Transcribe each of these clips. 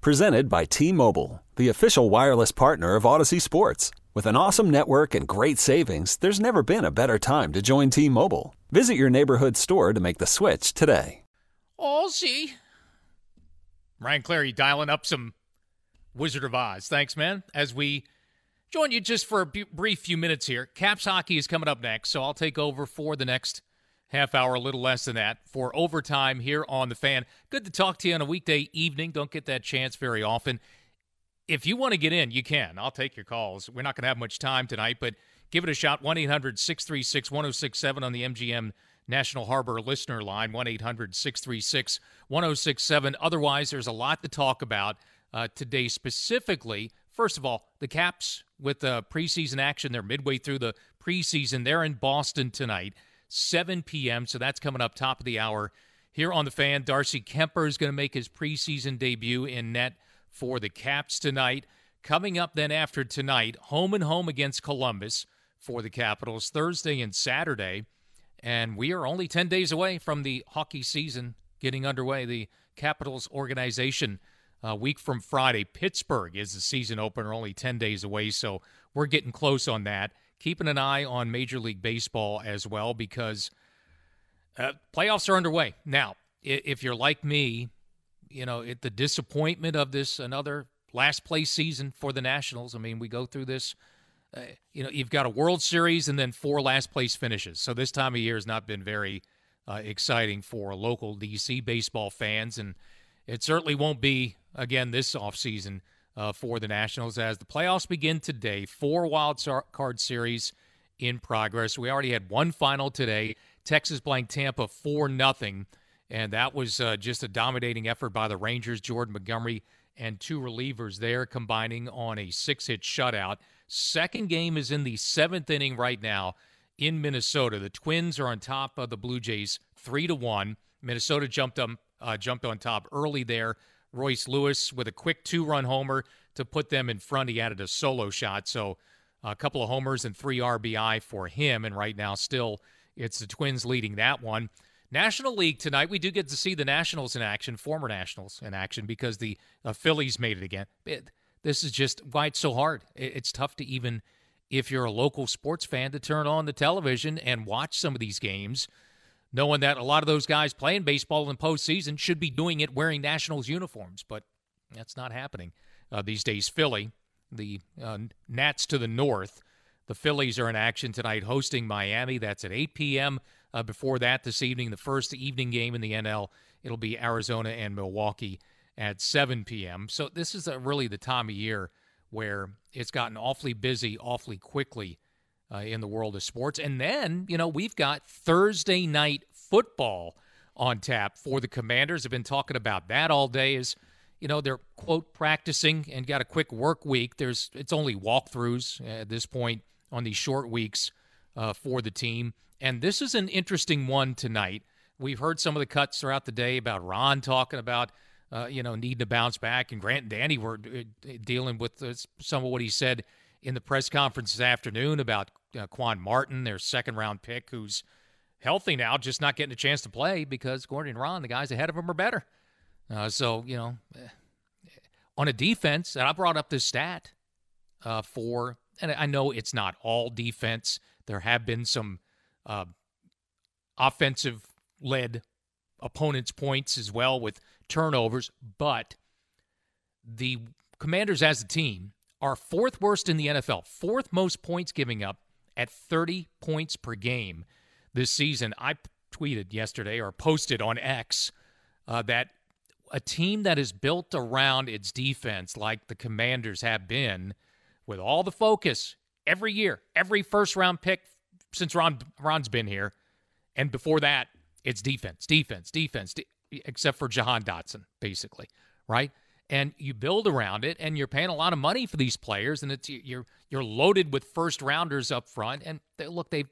Presented by T Mobile, the official wireless partner of Audacy Sports. With an awesome network and great savings, there's never been a better time to join T Mobile. Visit your neighborhood store to make the switch today. Oh, see. Ryan Clary dialing up some Wizard of Oz. Thanks, man. As we join you just for a brief few minutes here, Caps hockey is coming up next, so I'll take over for the next half hour, a little less than that, for overtime here on The Fan. Good to talk to you on a weekday evening. Don't get that chance very often. If you want to get in, you can. I'll take your calls. We're not going to have much time tonight, but give it a shot. 1 800 636 1067 on the MGM National Harbor listener line, 1 800 636 1067. Otherwise, there's a lot to talk about uh, today, specifically. First of all, the Caps with the preseason action. They're midway through the preseason. They're in Boston tonight. 7 p.m. So that's coming up top of the hour here on the fan. Darcy Kuemper is going to make his preseason debut in net for the Caps tonight. Coming up then after tonight, home and home against Columbus for the Capitals Thursday and Saturday. And we are only 10 days away from the hockey season getting underway. The Capitals organization, a week from Friday, Pittsburgh is the season opener, only 10 days away. So we're getting close on that keeping an eye on Major League Baseball as well because uh, playoffs are underway. Now, if you're like me, you know, it, the disappointment of this another last place season for the Nationals. I mean, we go through this. Uh, you know, you've got a World Series and then four last place finishes. So this time of year has not been very uh, exciting for local DC baseball fans, and it certainly won't be again this offseason uh, for the Nationals as the playoffs begin today. Four wild card series in progress. We already had one final today. Texas blanked Tampa 4 nothing, and that was uh, just a dominating effort by the Rangers. Jordan Montgomery and two relievers there combining on a six hit shutout. Second game is in the seventh inning right now in Minnesota. The Twins are on top of the Blue Jays three to one. Minnesota jumped up, uh, jumped on top early there Royce Lewis with a quick two run homer to put them in front. He added a solo shot. So a couple of homers and three RBI for him. And right now, still, it's the Twins leading that one. National League tonight, we do get to see the Nationals in action, former Nationals in action, because the uh, Phillies made it again. It, this is just why it's so hard. It, it's tough to even, if you're a local sports fan, to turn on the television and watch some of these games knowing that a lot of those guys playing baseball in postseason should be doing it wearing Nationals uniforms, but that's not happening uh, these days. Philly, the uh, Nats to the north, the Phillies are in action tonight hosting Miami. That's at 8 p.m. Uh, before that, this evening, the first evening game in the NL, it'll be Arizona and Milwaukee at 7 p.m. So this is a, really the time of year where it's gotten awfully busy awfully quickly uh, in the world of sports. And then, you know, we've got Thursday night football on tap for the Commanders. I've been talking about that all day. Is you know they're quote practicing and got a quick work week. There's it's only walkthroughs at this point on these short weeks uh, for the team. And this is an interesting one tonight. We've heard some of the cuts throughout the day about Ron talking about. Uh, you know, needing to bounce back, and Grant and Danny were uh, dealing with some of what he said in the press conference this afternoon about uh, Quan Martin, their second round pick, who's healthy now, just not getting a chance to play because Gordon and Ron, the guys ahead of him, are better. Uh, so, you know, eh, on a defense, and I brought up this stat uh, for, and I know it's not all defense. There have been some uh, offensive led opponents' points as well with turnovers, but the Commanders as a team are fourth worst in the NFL, fourth most points giving up at 30 points per game this season. I tweeted yesterday or posted on X uh, that a team that is built around its defense, like the Commanders have been, with all the focus every year, every first round pick since Ron Ron's been here, and before that, it's defense, defense, defense, de- except for Jahan Dotson, basically, right? And you build around it and you're paying a lot of money for these players and it's you're you're loaded with first rounders up front and they, look they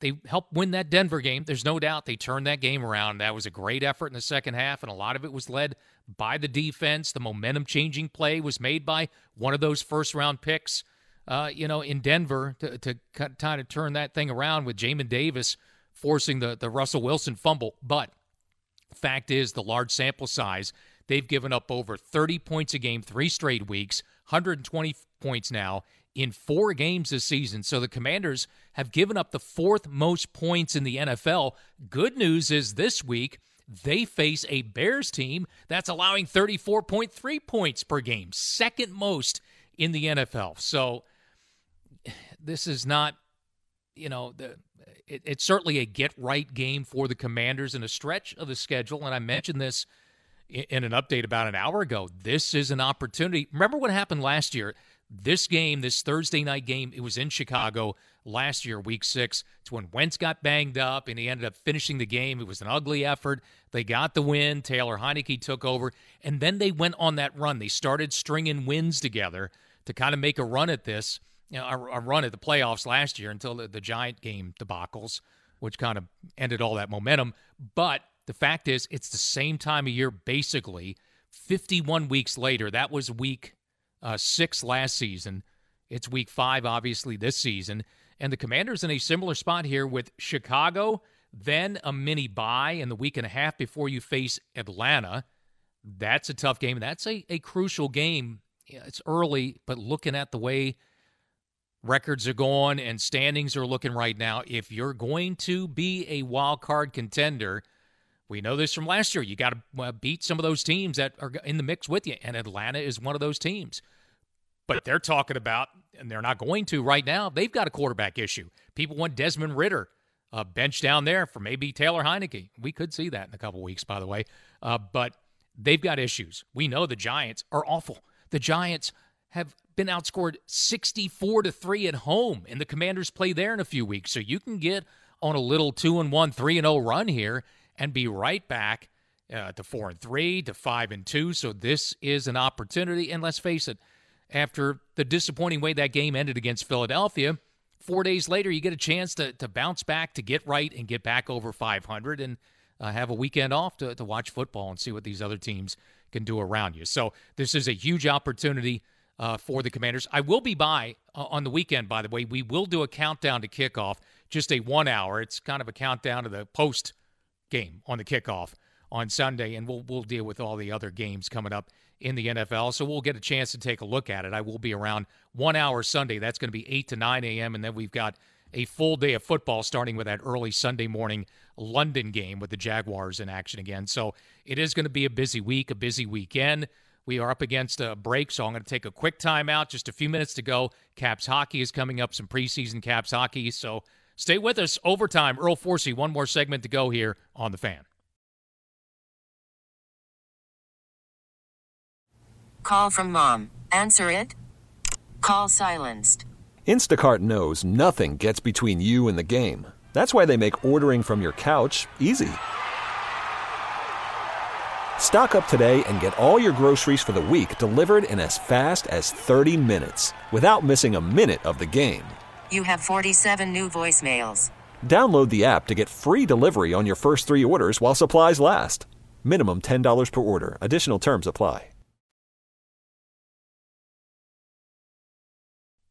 they helped win that Denver game. There's no doubt they turned that game around. That was a great effort in the second half, and a lot of it was led by the defense. The momentum changing play was made by one of those first round picks, uh, you know, in Denver to, to kind of turn that thing around with Jamin Davis forcing the, the Russell Wilson fumble. But fact is, the large sample size They've given up over 30 points a game three straight weeks, 120 points now in four games this season. So the Commanders have given up the fourth most points in the NFL. Good news is this week, they face a Bears team that's allowing 34.3 points per game, second most in the NFL. So this is not, you know, the, it, it's certainly a get right game for the Commanders in a stretch of the schedule. And I mentioned this in an update about an hour ago. This is an opportunity. Remember what happened last year? This game, this Thursday night game, it was in Chicago last year, week six. It's when Wentz got banged up and he ended up finishing the game. It was an ugly effort. They got the win. Taylor Heinicke took over. And then they went on that run. They started stringing wins together to kind of make a run at this, you know, a, a run at the playoffs last year until the, the Giant game debacles, which kind of ended all that momentum. But the fact is, it's the same time of year, basically. 51 weeks later, that was week uh, six last season. It's week five, obviously, this season. And the Commanders in a similar spot here with Chicago, then a mini bye in the week and a half before you face Atlanta. That's a tough game. That's a, a crucial game. It's early, but looking at the way records are going and standings are looking right now, if you're going to be a wild card contender – we know this from last year. You got to uh, beat some of those teams that are in the mix with you, and Atlanta is one of those teams. But they're talking about, and they're not going to right now. They've got a quarterback issue. People want Desmond Ridder uh, bench down there for maybe Taylor Heinicke. We could see that in a couple weeks, by the way. Uh, but they've got issues. We know the Giants are awful. The Giants have been outscored 64 to 3 at home and the commanders play there in a few weeks so you can get on a little 2 and 1 3 and 0 run here and be right back uh, to four and three to five and two. So this is an opportunity. And let's face it, after the disappointing way that game ended against Philadelphia, four days later you get a chance to to bounce back, to get right, and get back over 500, and uh, have a weekend off to to watch football and see what these other teams can do around you. So this is a huge opportunity. Uh, for the Commanders. I will be by uh, on the weekend, by the way. We will do a countdown to kickoff, just a one hour. It's kind of a countdown to the post game on the kickoff on Sunday, and we'll we'll deal with all the other games coming up in the NFL. So we'll get a chance to take a look at it. I will be around one hour Sunday. That's going to be eight to nine a.m. and then we've got a full day of football starting with that early Sunday morning London game with the Jaguars in action again. So it is going to be a busy week, a busy weekend. We are up against a break, so I'm going to take a quick timeout. Just a few minutes to go. Caps hockey is coming up, some preseason Caps hockey. So Stay with us. Overtime. Earl Forcey, one more segment to go here on The Fan. Call from mom. Answer it. Call silenced. Instacart knows nothing gets between you and the game. That's why they make ordering from your couch easy. Stock up today and get all your groceries for the week delivered in as fast as 30 minutes without missing a minute of the game. You have 47 new voicemails. Download the app to get free delivery on your first three orders while supplies last. Minimum $10 per order. Additional terms apply.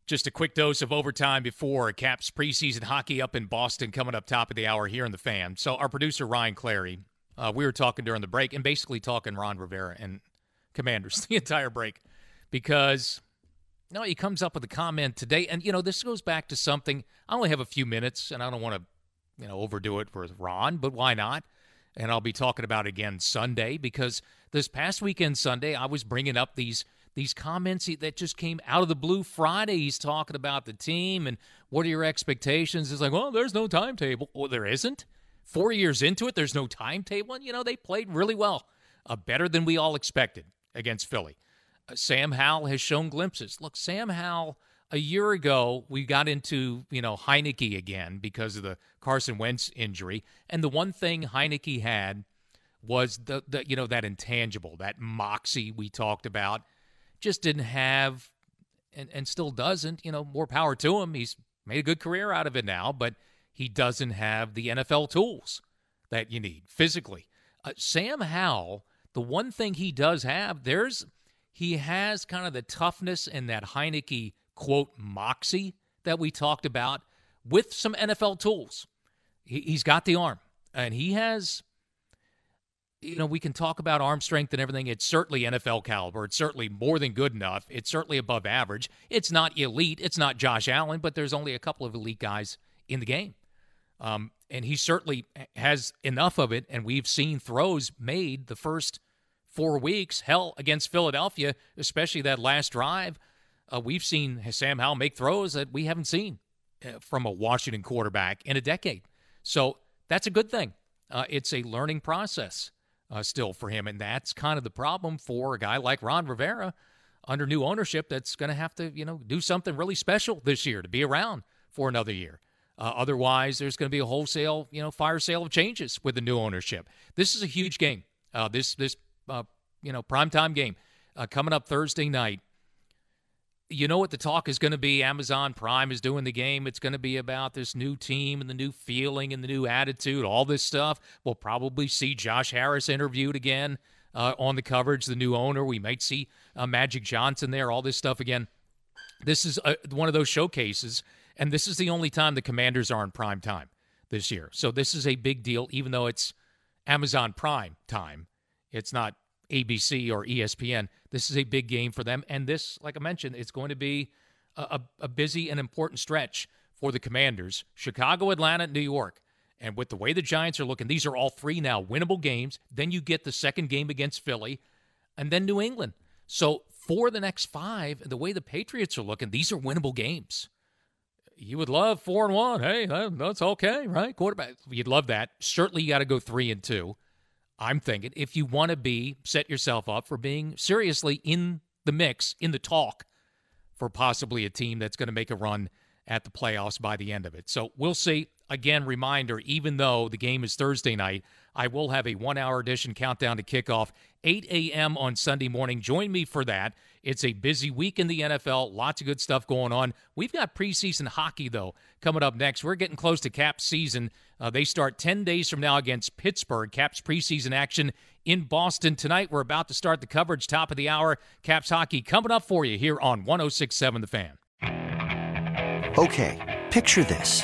Just a quick dose of overtime before Caps preseason hockey up in Boston coming up top of the hour here in the fan. So, our producer, Ryan Clary, uh, we were talking during the break and basically talking Ron Rivera and Commanders the entire break because no, he comes up with a comment today, and you know this goes back to something. I only have a few minutes, and I don't want to, you know, overdo it with Ron, but why not? And I'll be talking about again Sunday because this past weekend Sunday I was bringing up these these comments that just came out of the blue. Friday he's talking about the team and what are your expectations? It's like, well, there's no timetable. Well, there isn't. Four years into it, there's no timetable, and you know they played really well, uh, better than we all expected against Philly. Sam Howell has shown glimpses. Look, Sam Howell, a year ago, we got into, you know, Heinicke again because of the Carson Wentz injury. And the one thing Heinicke had was the, the you know that intangible, that moxie we talked about. Just didn't have, and and still doesn't. You know, more power to him. He's made a good career out of it now, but he doesn't have the NFL tools that you need physically. Uh, Sam Howell, the one thing he does have, there's he has kind of the toughness and that Heinicke quote moxie that we talked about with some NFL tools. He, he's got the arm, and he has. You know, we can talk about arm strength and everything. It's certainly NFL caliber. It's certainly more than good enough. It's certainly above average. It's not elite. It's not Josh Allen, but there's only a couple of elite guys in the game. Um, and he certainly has enough of it. And we've seen throws made the first four weeks. Hell, against Philadelphia, especially that last drive, uh, we've seen Sam Howell make throws that we haven't seen uh, from a Washington quarterback in a decade. So that's a good thing. Uh, it's a learning process uh, still for him, and that's kind of the problem for a guy like Ron Rivera under new ownership. That's going to have to, you know, do something really special this year to be around for another year. Uh, otherwise, there's going to be a wholesale, you know, fire sale of changes with the new ownership. This is a huge game. Uh, this this uh, you know primetime game uh, coming up Thursday night you know what the talk is going to be. Amazon Prime is doing the game. It's going to be about this new team and the new feeling and the new attitude, all this stuff. We'll probably see Josh Harris interviewed again uh, on the coverage, the new owner. We might see uh, Magic Johnson there, all this stuff again. This is a, uh, one of those showcases, and this is the only time the Commanders are in prime time this year. So this is a big deal, even though it's Amazon Prime time. It's not ABC or ESPN. This is a big game for them. And this, like I mentioned, it's going to be a, a busy and important stretch for the Commanders Chicago, Atlanta, New York. And with the way the Giants are looking, these are all three now winnable games. Then you get the second game against Philly and then New England. So for the next five, the way the Patriots are looking, these are winnable games. You would love four and one. Hey, that's okay, right? Quarterback, you'd love that. Certainly, you got to go three and two. I'm thinking if you want to be, set yourself up for being seriously in the mix, in the talk for possibly a team that's going to make a run at the playoffs by the end of it. So we'll see. Again, reminder even though the game is Thursday night, I will have a one hour edition countdown to kickoff, 8 a.m. on Sunday morning. Join me for that. It's a busy week in the NFL, lots of good stuff going on. We've got preseason hockey, though, coming up next. We're getting close to Caps season. Uh, they start 10 days from now against Pittsburgh. Caps preseason action in Boston tonight. We're about to start the coverage, top of the hour. Caps hockey coming up for you here on 1067 The Fan. Okay, picture this.